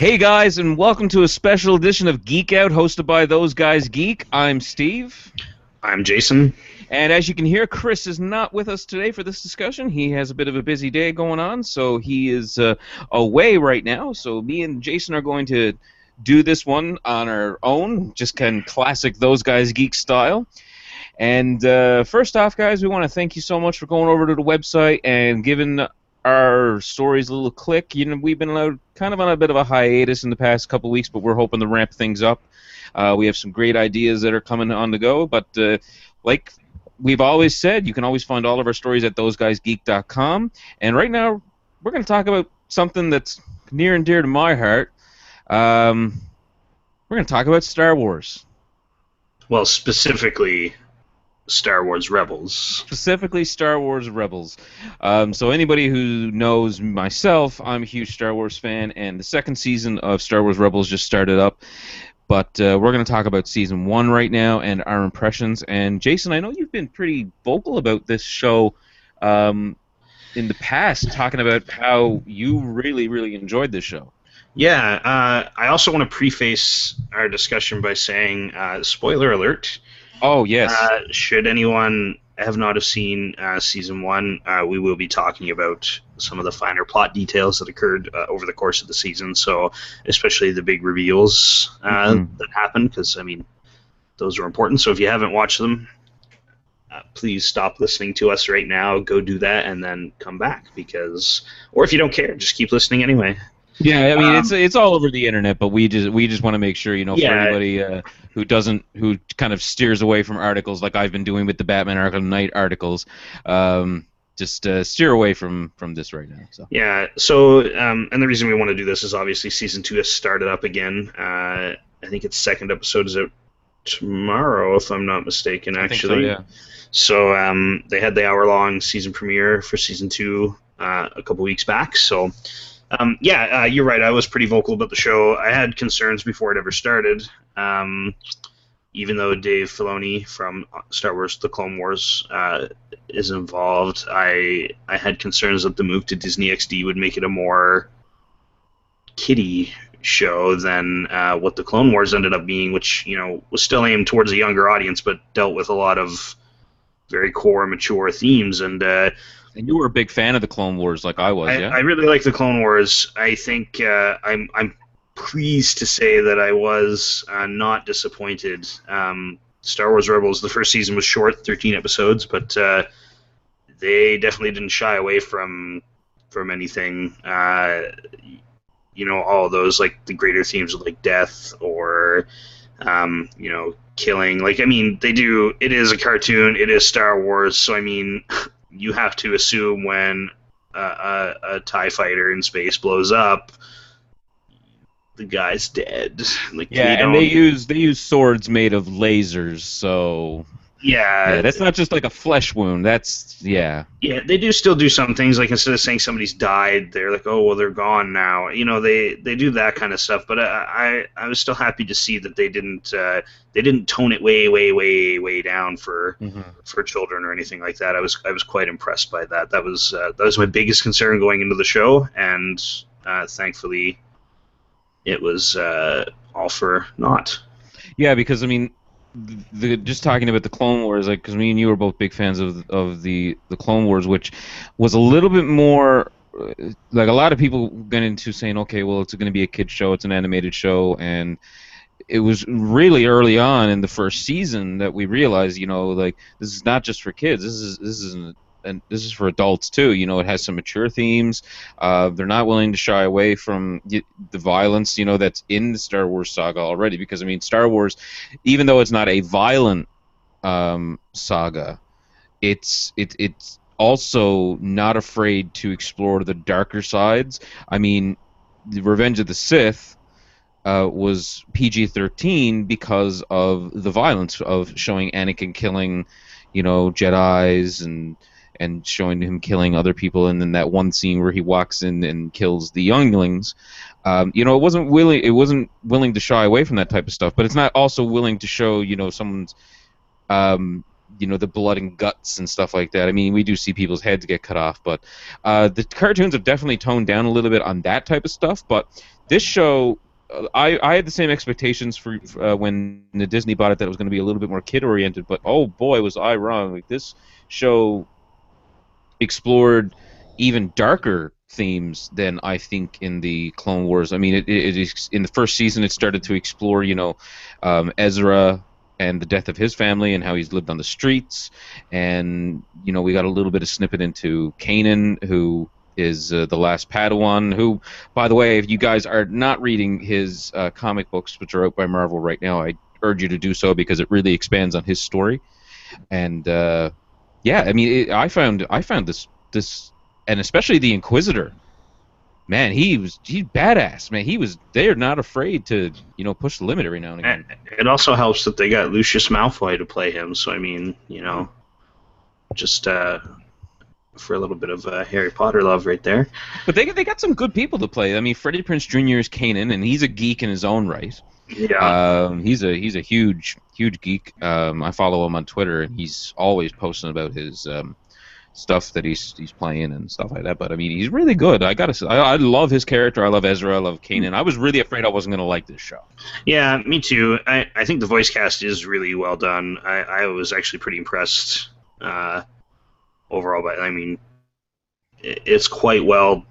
Hey guys, and welcome to a special edition of Geek Out hosted by Those Guys Geek. I'm Steve. I'm Jason. And as you can hear, Chris is not with us today for this discussion. He has a bit of a busy day going on, so he is uh, away right now. So me and Jason are going to do this one on our own, just kind of classic Those Guys Geek style. And uh, first off, guys, we want to thank you so much for going over to the website and giving our stories a little click. You know, we've been kind of on a bit of a hiatus in the past couple weeks, but we're hoping to ramp things up. Uh, we have some great ideas that are coming on the go, but uh, like we've always said, you can always find all of our stories at thoseguysgeek.com. And right now, we're going to talk about something that's near and dear to my heart. Um, we're going to talk about Star Wars. Well, specifically Star Wars Rebels. Specifically, Star Wars Rebels. Um, so, anybody who knows myself, I'm a huge Star Wars fan, and the second season of Star Wars Rebels just started up. But uh, we're going to talk about season one right now and our impressions. And Jason, I know you've been pretty vocal about this show um, in the past, talking about how you really, really enjoyed this show. Yeah, uh, I also want to preface our discussion by saying, uh, spoiler alert. Oh yes. Uh, should anyone have not have seen uh, season one, uh, we will be talking about some of the finer plot details that occurred uh, over the course of the season. So, especially the big reveals uh, Mhm. that happened, because I mean, those are important. So, if you haven't watched them, uh, please stop listening to us right now. Go do that, and then come back. Because, or if you don't care, just keep listening anyway. Yeah, I mean Um, it's it's all over the internet, but we just we just want to make sure you know for anybody uh, who doesn't who kind of steers away from articles like I've been doing with the Batman Arkham Knight articles, um, just uh, steer away from from this right now. So Yeah. So, um, and the reason we want to do this is obviously season two has started up again. Uh, I think its second episode is out tomorrow, if I'm not mistaken. Think so, Actually, yeah. So um, they had the hour-long season premiere for season two uh, a couple weeks back. So. Um, yeah, uh, you're right. I was pretty vocal about the show. I had concerns before it ever started. Um, even though Dave Filoni from Star Wars: The Clone Wars uh, is involved, I I had concerns that the move to Disney XD would make it a more kiddie show than uh, what the Clone Wars ended up being, which you know was still aimed towards a younger audience, but dealt with a lot of very core, mature themes. And uh, And you were a big fan of the Clone Wars, like I was, I, yeah. I really like the Clone Wars. I think uh, I'm I'm pleased to say that I was uh, not disappointed. Um, Star Wars Rebels, the first season was short, 13 episodes, but uh, they definitely didn't shy away from from anything. Uh, you know, all those like the greater themes of like death or um, you know killing. Like I mean, they do. It is a cartoon. It is Star Wars, so I mean, you have to assume when uh, a, a Tie fighter in space blows up, the guy's dead. Like yeah, and they use they use swords made of lasers, so yeah, yeah, that's not just like a flesh wound. That's yeah. Yeah, they do still do some things. Like instead of saying somebody's died, they're like, "Oh, well, they're gone now." You know, they they do that kind of stuff. But I I, I was still happy to see that they didn't uh, they didn't tone it way way way way down for for children or anything like that. I was I was quite impressed by that. That was uh, that was my biggest concern going into the show, and uh, thankfully, it was uh, all for naught. Yeah, because I mean, the just talking about the Clone Wars, like because me and you were both big fans of of the the Clone Wars, which was a little bit more uh, like a lot of people got into saying, okay, well, it's going to be a kid show, it's an animated show, and it was really early on in the first season that we realized, you know, like this is not just for kids. This is this is an, and this is for adults too. You know, it has some mature themes. Uh, they're not willing to shy away from the violence, you know, that's in the Star Wars saga already. Because I mean, Star Wars, even though it's not a violent um, saga, it's it it's also not afraid to explore the darker sides. I mean, the Revenge of the Sith uh, was PG-13 because of the violence of showing Anakin killing, you know, Jedi's and and showing him killing other people, and then that one scene where he walks in and kills the younglings. Um, you know, it wasn't willing. It wasn't willing to shy away from that type of stuff, but it's not also willing to show, you know, someone's um, you know the blood and guts and stuff like that. I mean, we do see people's heads get cut off, but uh, the cartoons have definitely toned down a little bit on that type of stuff. But this show, uh, I I had the same expectations for uh, when the Disney bought it that it was going to be a little bit more kid oriented. But oh boy, was I wrong! Like this show explored even darker themes than I think in the Clone Wars. I mean, it, it, it in the first season it started to explore, you know, um, Ezra and the death of his family and how he's lived on the streets, and you know we got a little bit of snippet into Kanan, who is uh, the last Padawan. Who, by the way, if you guys are not reading his uh, comic books, which are out by Marvel right now, I urge you to do so because it really expands on his story. And uh, yeah, I mean, it, I found I found this this and especially the Inquisitor. Man, he was he's badass. Man, he was. They're not afraid to you know push the limit every now and again. And it also helps that they got Lucius Malfoy to play him. So I mean, you know, just uh, for a little bit of uh, Harry Potter love right there. But they they got some good people to play. I mean, Freddie Prinze Jr. is Kanan, and he's a geek in his own right. Yeah. Um, he's a he's a huge huge geek. Um, I follow him on Twitter, and he's always posting about his um, stuff that he's he's playing and stuff like that. But I mean, he's really good. I gotta say, I, I love his character. I love Ezra. I love Kanan. I was really afraid I wasn't gonna like this show. Yeah, me too. I, I think the voice cast is really well done. I, I was actually pretty impressed uh, overall. But I mean, it's quite well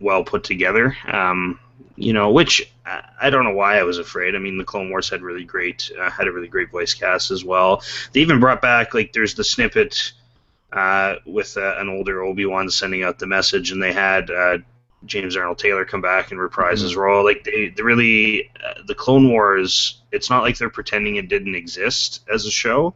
well put together. Um, you know, which I, don't know why I was afraid. I mean, the Clone Wars had really great uh, had a really great voice cast as well. They even brought back like there's the snippet uh, with uh, an older Obi Wan sending out the message, and they had uh, James Arnold Taylor come back and reprise Mhm. his role. Like they, they really, uh, the Clone Wars. It's not like they're pretending it didn't exist as a show.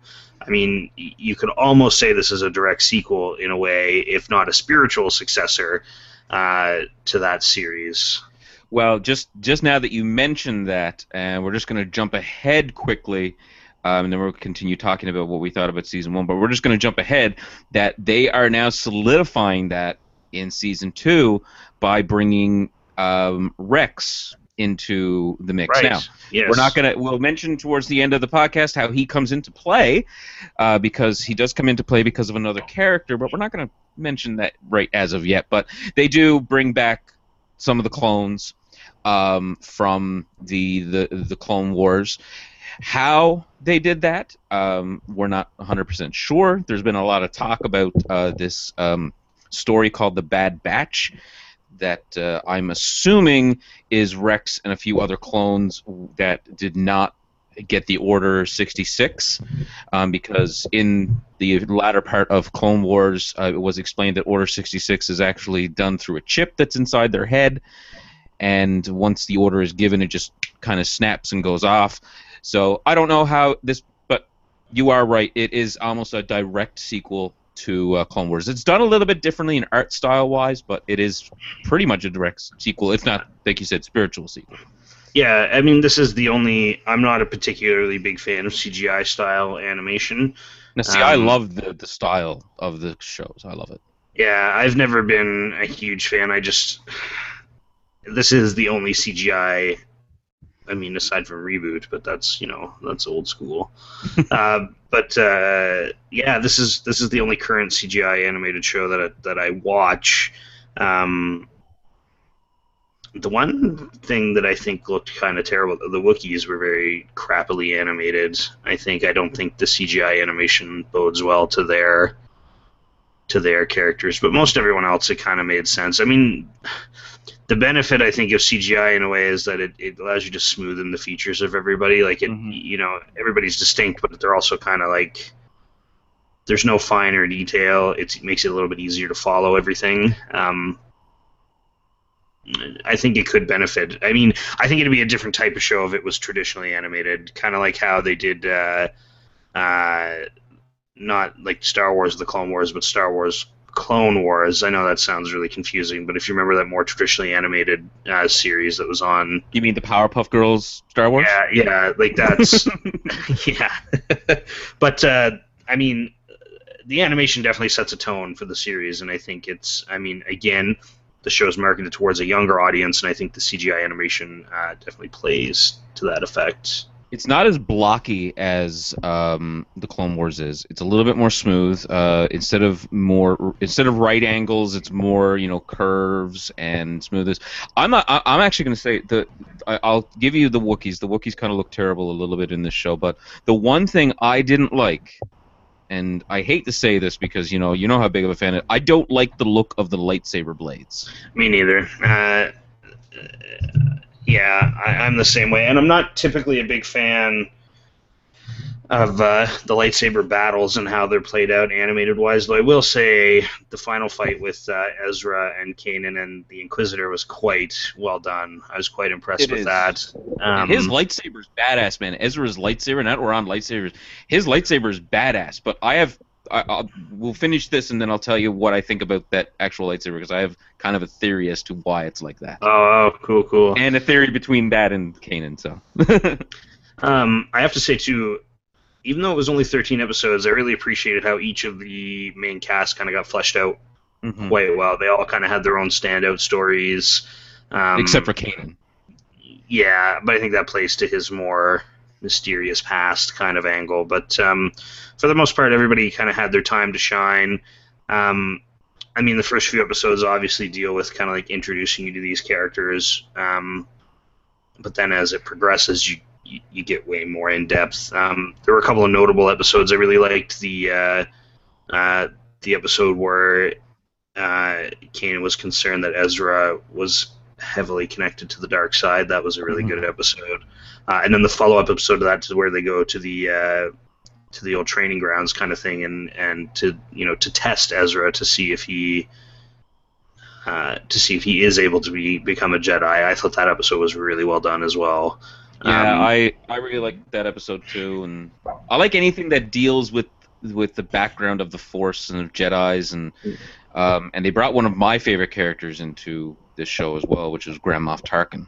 I mean, you could almost say this is a direct sequel in a way, if not a spiritual successor uh, to that series. Well, just just now that you mentioned that, and we're just going to jump ahead quickly, um, and then we'll continue talking about what we thought about season one. But we're just going to jump ahead that they are now solidifying that in season two by bringing um, Rex into the mix Right. now. Yes. We're not gonna. We'll mention towards the end of the podcast how he comes into play, uh, because he does come into play because of another character. But we're not gonna mention that right as of yet. But they do bring back some of the clones um, from the, the the Clone Wars. How they did that, um, we're not 100% sure. There's been a lot of talk about uh, this um, story called the Bad Batch, that uh, I'm assuming is Rex and a few other clones that did not get the Order 66, um, because in the latter part of Clone Wars, uh, it was explained that Order 66 is actually done through a chip that's inside their head, and once the order is given, it just kind of snaps and goes off. So I don't know how this, but you are right. It is almost a direct sequel to uh, Clone Wars. It's done a little bit differently in art style wise, but it is pretty much a direct sequel, if not, like you said, spiritual sequel. Yeah, I mean, this is the only. I'm not a particularly big fan of CGI style animation. Now, see, I Um, love the the style of the shows. I love it. Yeah, I've never been a huge fan. I just. This is the only CGI. I mean, aside from reboot, but that's you know that's old school. uh, but uh, yeah, this is this is the only current CGI animated show that I, that I watch. Um, the one thing that I think looked kind of terrible, the Wookiees were very crappily animated. I think I don't think the CGI animation bodes well to their to their characters, but most everyone else it kind of made sense. I mean, the benefit I think of CGI in a way is that it, it allows you to smoothen the features of everybody. Like it, Mhm. you know, everybody's distinct, but they're also kind of like there's no finer detail. It's, it makes it a little bit easier to follow everything. Um, I think it could benefit. I mean, I think it'd be a different type of show if it was traditionally animated, kind of like how they did, uh, uh, not like Star Wars: The Clone Wars, but Star Wars Clone Wars. I know that sounds really confusing, but if you remember that more traditionally animated uh, series that was on, You mean the Powerpuff Girls Star Wars? yeah, yeah, like that's yeah. but uh, I mean, the animation definitely sets a tone for the series, and I think it's. I mean, again, the show's marketed towards a younger audience, and I think the CGI animation uh, definitely plays to that effect. It's not as blocky as um, the Clone Wars is. It's a little bit more smooth. Uh, instead of more, instead of right angles, it's more you know curves and smoothness. I'm I'm actually going to say the. I'll give you the Wookiees. The Wookiees kind of look terrible a little bit in this show, but the one thing I didn't like, and I hate to say this because you know you know how big of a fan I, I don't like the look of the lightsaber blades. Me neither. Uh, yeah, I, I'm the same way, and I'm not typically a big fan of uh, the lightsaber battles and how they're played out animated wise. Though I will say the final fight with uh, Ezra and Kanan and the Inquisitor was quite well done. I was quite impressed It with is. that. Um, his lightsaber's badass, man. Ezra's lightsaber, not we're on lightsabers. His lightsaber's badass. But I have, I, I'll, we'll finish this and then I'll tell you what I think about that actual lightsaber because I have kind of a theory as to why it's like that, oh, cool, cool. and a theory between that and Kanan. So. Um, I have to say too, even though it was only 13 episodes, I really appreciated how each of the main cast kind of got fleshed out Mhm. quite well. They all kind of had their own standout stories. Um, Except for Kanan. yeah, but I think that plays to his more mysterious past kind of angle. But um, for the most part, everybody kind of had their time to shine. Um, I mean, the first few episodes obviously deal with kind of like introducing you to these characters, um, but then as it progresses, you you, you get way more in depth. Um, there were a couple of notable episodes I really liked. The uh, uh, the episode where uh, Kanan was concerned that Ezra was heavily connected to the dark side. That was a really Mhm. good episode. Uh, and then the follow up episode to that is where they go to the uh, to the old training grounds kind of thing, and and to you know to test Ezra to see if he. Uh, to see if he is able to be become a Jedi, I thought that episode was really well done as well. Yeah, Um, I I really like that episode too, and I like anything that deals with with the background of the Force and of Jedi's, and um, and they brought one of my favorite characters into this show as well, which was Grand Moff Tarkin.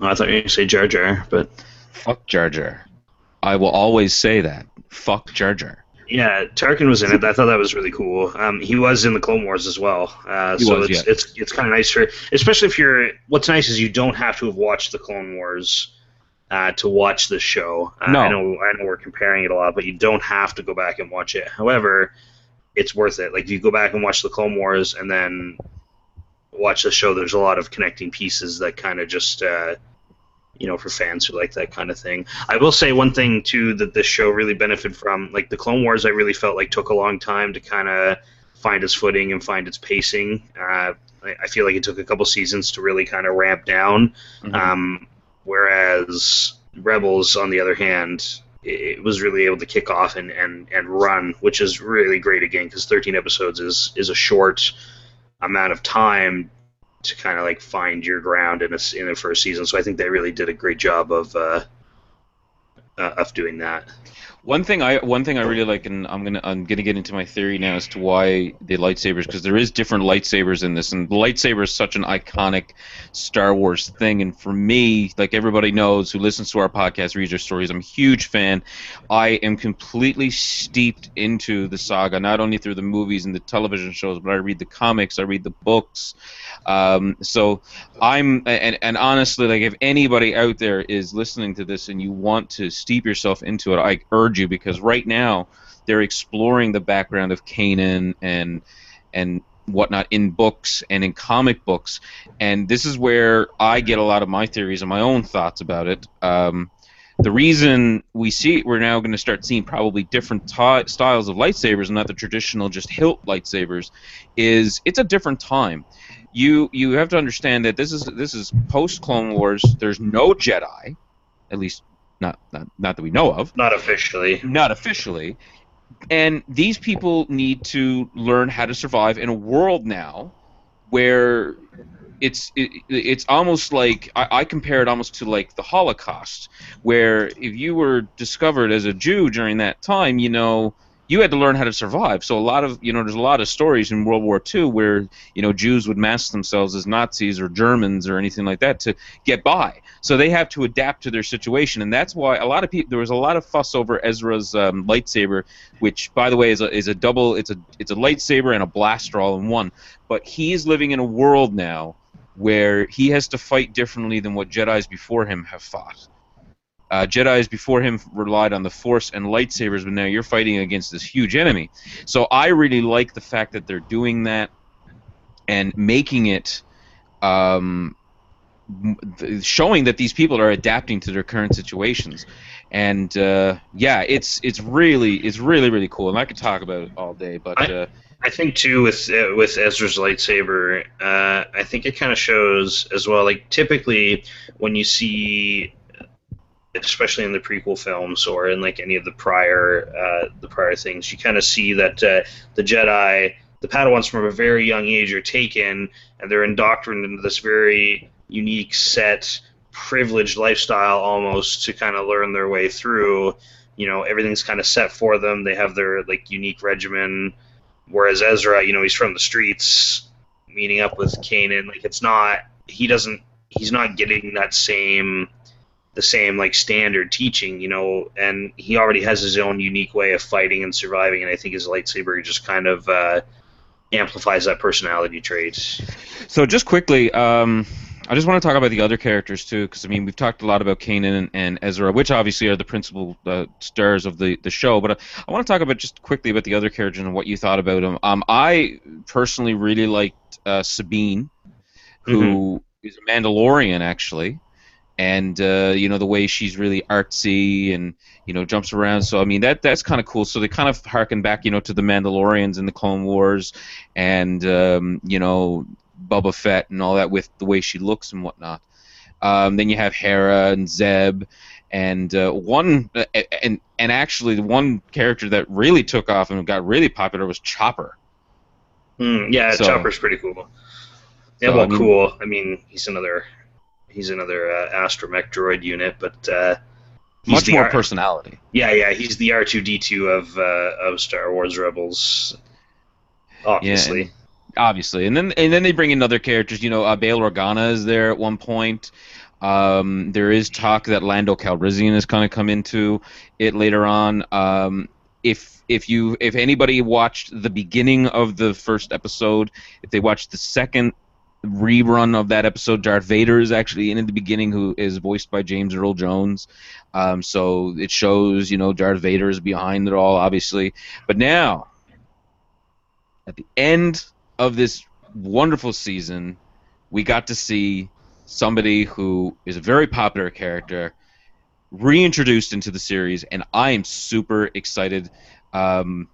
I thought you were going to say Jar Jar, but Fuck Jar Jar. I will always say that. Fuck Jar Jar. Yeah, Tarkin was in it. I thought that was really cool. Um, he was in the Clone Wars as well. Uh, so was, it's, yeah. it's it's kind of nice for, especially if you're. What's nice is you don't have to have watched the Clone Wars uh, to watch the show. Uh, No. I know I know we're comparing it a lot, but you don't have to go back and watch it. However, it's worth it. Like if you go back and watch the Clone Wars and then watch the show, there's a lot of connecting pieces that kind of just. Uh, you know, for fans who like that kind of thing. I will say one thing too that this show really benefited from, like the Clone Wars, I really felt like took a long time to kind of find its footing and find its pacing. Uh, I, I feel like it took a couple seasons to really kind of ramp down. Mhm. Um, whereas Rebels, on the other hand, it, it was really able to kick off and, and, and run, which is really great again because 13 episodes is is a short amount of time to kind of like find your ground in a in the first season. So I think they really did a great job of uh, uh, of doing that. One thing I one thing I really like, and I'm gonna I'm gonna get into my theory now as to why the lightsabers, because there is different lightsabers in this, and the lightsaber is such an iconic Star Wars thing. And for me, like everybody knows who listens to our podcast, reads our stories, I'm a huge fan. I am completely steeped into the saga, not only through the movies and the television shows, but I read the comics, I read the books. Um, so I'm and and honestly, like if anybody out there is listening to this and you want to steep yourself into it, I urge you because right now they're exploring the background of Kanan and and whatnot in books and in comic books, and this is where I get a lot of my theories and my own thoughts about it. Um, the reason we see we're now going to start seeing probably different ti styles of lightsabers not the traditional just hilt lightsabers is it's a different time you you have to understand that this is this is post Clone Wars. There's no Jedi, at least not not not that we know of, Not officially. not officially. And these people need to learn how to survive in a world now where it's it, it's almost like I, I compare it almost to like the Holocaust, where if you were discovered as a Jew during that time, you know, you had to learn how to survive. So a lot of you know, there's a lot of stories in World War II where you know Jews would mask themselves as Nazis or Germans or anything like that to get by. So they have to adapt to their situation, and that's why a lot of people there was a lot of fuss over Ezra's um, lightsaber, which by the way is a, is a double. It's a it's a lightsaber and a blaster all in one. But he's living in a world now where he has to fight differently than what Jedi's before him have fought. Uh, Jedi's before him relied on the Force and lightsabers, but now you're fighting against this huge enemy. So I really like the fact that they're doing that and making it um, showing that these people are adapting to their current situations and uh, yeah it's it's really it's really really cool and i could talk about it all day but I, uh, I think too with uh, with ezra's lightsaber uh, i think it kind of shows as well like typically when you see especially in the prequel films or in like any of the prior uh, the prior things you kind of see that uh, the jedi the padawans from a very young age are taken and they're indoctrinated into this very unique set privileged lifestyle almost to kind of learn their way through. You know everything's kind of set for them. They have their like unique regimen. Whereas ezra you know he's from the streets meeting up with kanan. Like it's not he doesn't he's not getting that same the same like standard teaching you know and he already has his own unique way of fighting and surviving and i think his lightsaber just kind of uh, amplifies that personality trait so just quickly um I just want to talk about the other characters too, because I mean we've talked a lot about Kanan and, and Ezra, which obviously are the principal uh, stars of the, the show. But uh, I want to talk about just quickly about the other characters and what you thought about them. Um, I personally really liked uh, Sabine, who mm-hmm. is a Mandalorian actually, and uh, you know the way she's really artsy and you know jumps around. So I mean that that's kind of cool. So they kind of harken back, you know, to the Mandalorians in the Clone Wars, and um, you know Boba Fett and all that with the way she looks and whatnot. Um, then you have Hera and Zeb, and uh, one uh, and and actually the one character that really took off and got really popular was Chopper. Mm, yeah, so, Chopper's pretty cool. Yeah, so, well, I mean, cool. I mean, he's another he's another uh, astromech droid unit, but uh, much more R- personality. Yeah, yeah, he's the R two D two of uh, of Star Wars Rebels. Obviously. Yeah, obviously, and then and then they bring in other characters. You know, uh, Bail Organa is there at one point. Um, there is talk that Lando Calrissian is going to come into it later on. Um, if if you if anybody watched the beginning of the first episode, if they watched the second rerun of that episode, Darth Vader is actually in the beginning, who is voiced by James Earl Jones. Um, so it shows, you know, Darth Vader is behind it all, obviously. But now, at the end of this wonderful season, we got to see somebody who is a very popular character reintroduced into the series, and I am super excited. Um,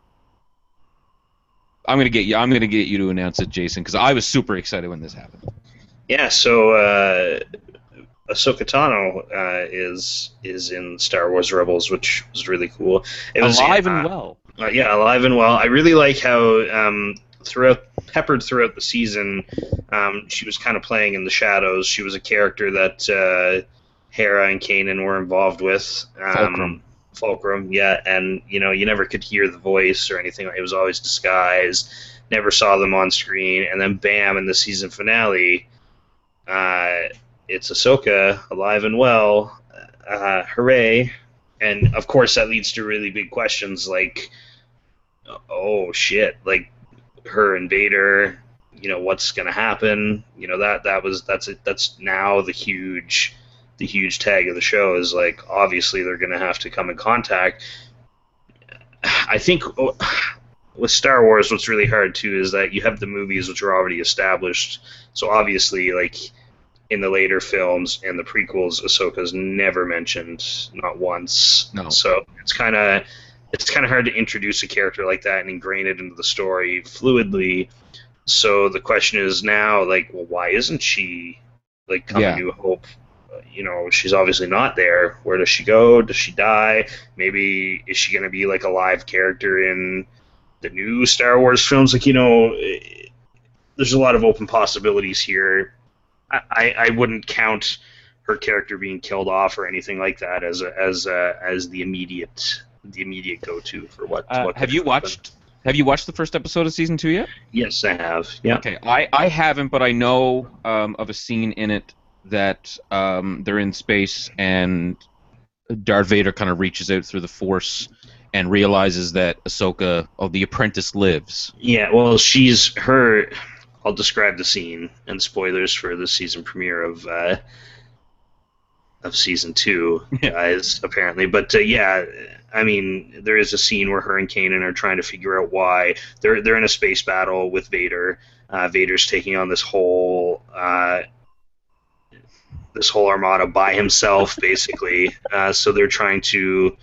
I'm gonna get you. I'm gonna get you to announce it, Jason, because I was super excited when this happened. Yeah. So uh, Ahsoka Tano uh, is is in Star Wars Rebels, which was really cool. It was alive and uh, well. Uh, yeah, alive and well. I really like how um, throughout peppered throughout the season. Um, she was kind of playing in the shadows. She was a character that uh, Hera and Kanan were involved with. Um, Fulcrum. yet, and you know you never could hear the voice or anything. It was always disguised. Never saw them on screen, and then bam! In the season finale, uh, it's Ahsoka alive and well. Uh, hooray! And of course, that leads to really big questions like, oh shit! Like her and Vader, you know what's going to happen. You know that that was that's it. That's now the huge the huge tag of the show is like obviously they're going to have to come in contact. I think with Star Wars, what's really hard too is that you have the movies which are already established. So obviously, like in the later films and the prequels, Ahsoka's never mentioned, not once. No. So it's kind of it's kind of hard to introduce a character like that and ingrain it into the story fluidly. So the question is now, like, well, why isn't she like come yeah. New Hope? You know, she's obviously not there. Where does she go? Does she die? Maybe is she going to be like a live character in the new Star Wars films? Like, you know, it, there's a lot of open possibilities here. I, I, I wouldn't count her character being killed off or anything like that as a, as a, as the immediate the immediate go-to for what. Uh, what have you watched? Have you watched the first episode of season two yet? Yes, I have. Yeah. Okay, I, I haven't, but I know um, of a scene in it that um, they're in space and Darth Vader kind of reaches out through the Force and realizes that Ahsoka, oh, the apprentice, lives. Yeah, well, she's her. I'll describe the scene and spoilers for the season premiere of uh, of season two, guys. apparently, but uh, yeah, I mean, there is a scene where her and Kanan are trying to figure out why they're they're in a space battle with Vader. Uh, Vader's taking on this whole uh, this whole armada by himself, basically. Uh, so they're trying to,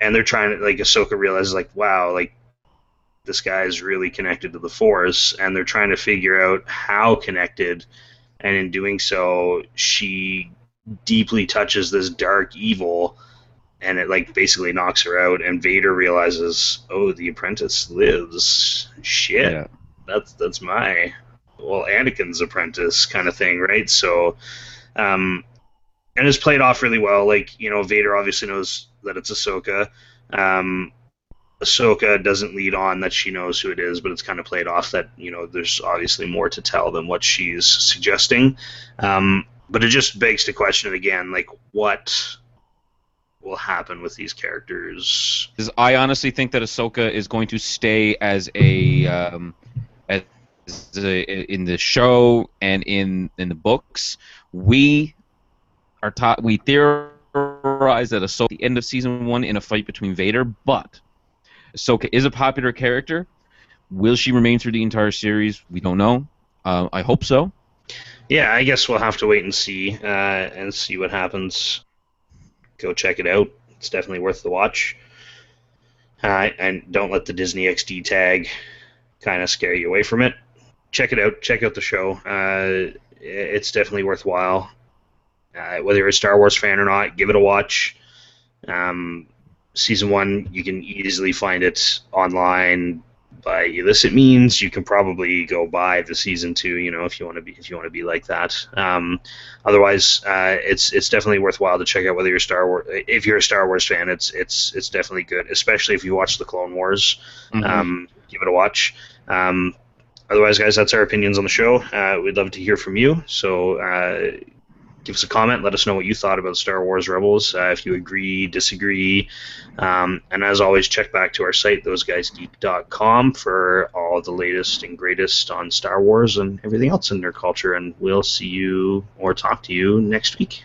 and they're trying to like Ahsoka realizes like, wow, like this guy is really connected to the Force, and they're trying to figure out how connected. And in doing so, she deeply touches this dark evil and it like basically knocks her out and Vader realizes, "Oh, the apprentice lives. Shit. Yeah. That's that's my well, Anakin's apprentice kind of thing, right?" So um and it's played off really well. Like, you know, Vader obviously knows that it's Ahsoka. Um Ahsoka doesn't lead on that she knows who it is, but it's kind of played off that, you know, there's obviously more to tell than what she's suggesting. Um, but it just begs the question again, like what will happen with these characters. Because I honestly think that Ahsoka is going to stay as a um, in the show and in in the books. We are taught we theorize that Ahsoka at the end of season one in a fight between Vader, but Ahsoka is a popular character. Will she remain through the entire series? We don't know. Uh, I hope so yeah, I guess we'll have to wait and see uh, and see what happens. Go check it out. It's definitely worth the watch. Uh, and don't let the Disney XD tag kind of scare you away from it. Check it out. Check out the show. Uh, it's definitely worthwhile. Uh, whether you're a Star Wars fan or not, give it a watch. Um, season one, you can easily find it online by illicit means, you can probably go buy the season two. You know, if you want to be if you want to be like that. Um, otherwise, uh, it's it's definitely worthwhile to check out whether you're Star Wars. If you're a Star Wars fan, it's it's it's definitely good, especially if you watch the Clone Wars. Mm-hmm. Um, give it a watch. Um, otherwise, guys, that's our opinions on the show. Uh, we'd love to hear from you. So uh, give us a comment. Let us know what you thought about Star Wars Rebels. Uh, if you agree, disagree. Um, and as always, check back to our site, thoseguysgeek.com, for all the latest and greatest on Star Wars and everything else in their culture. And we'll see you or talk to you next week.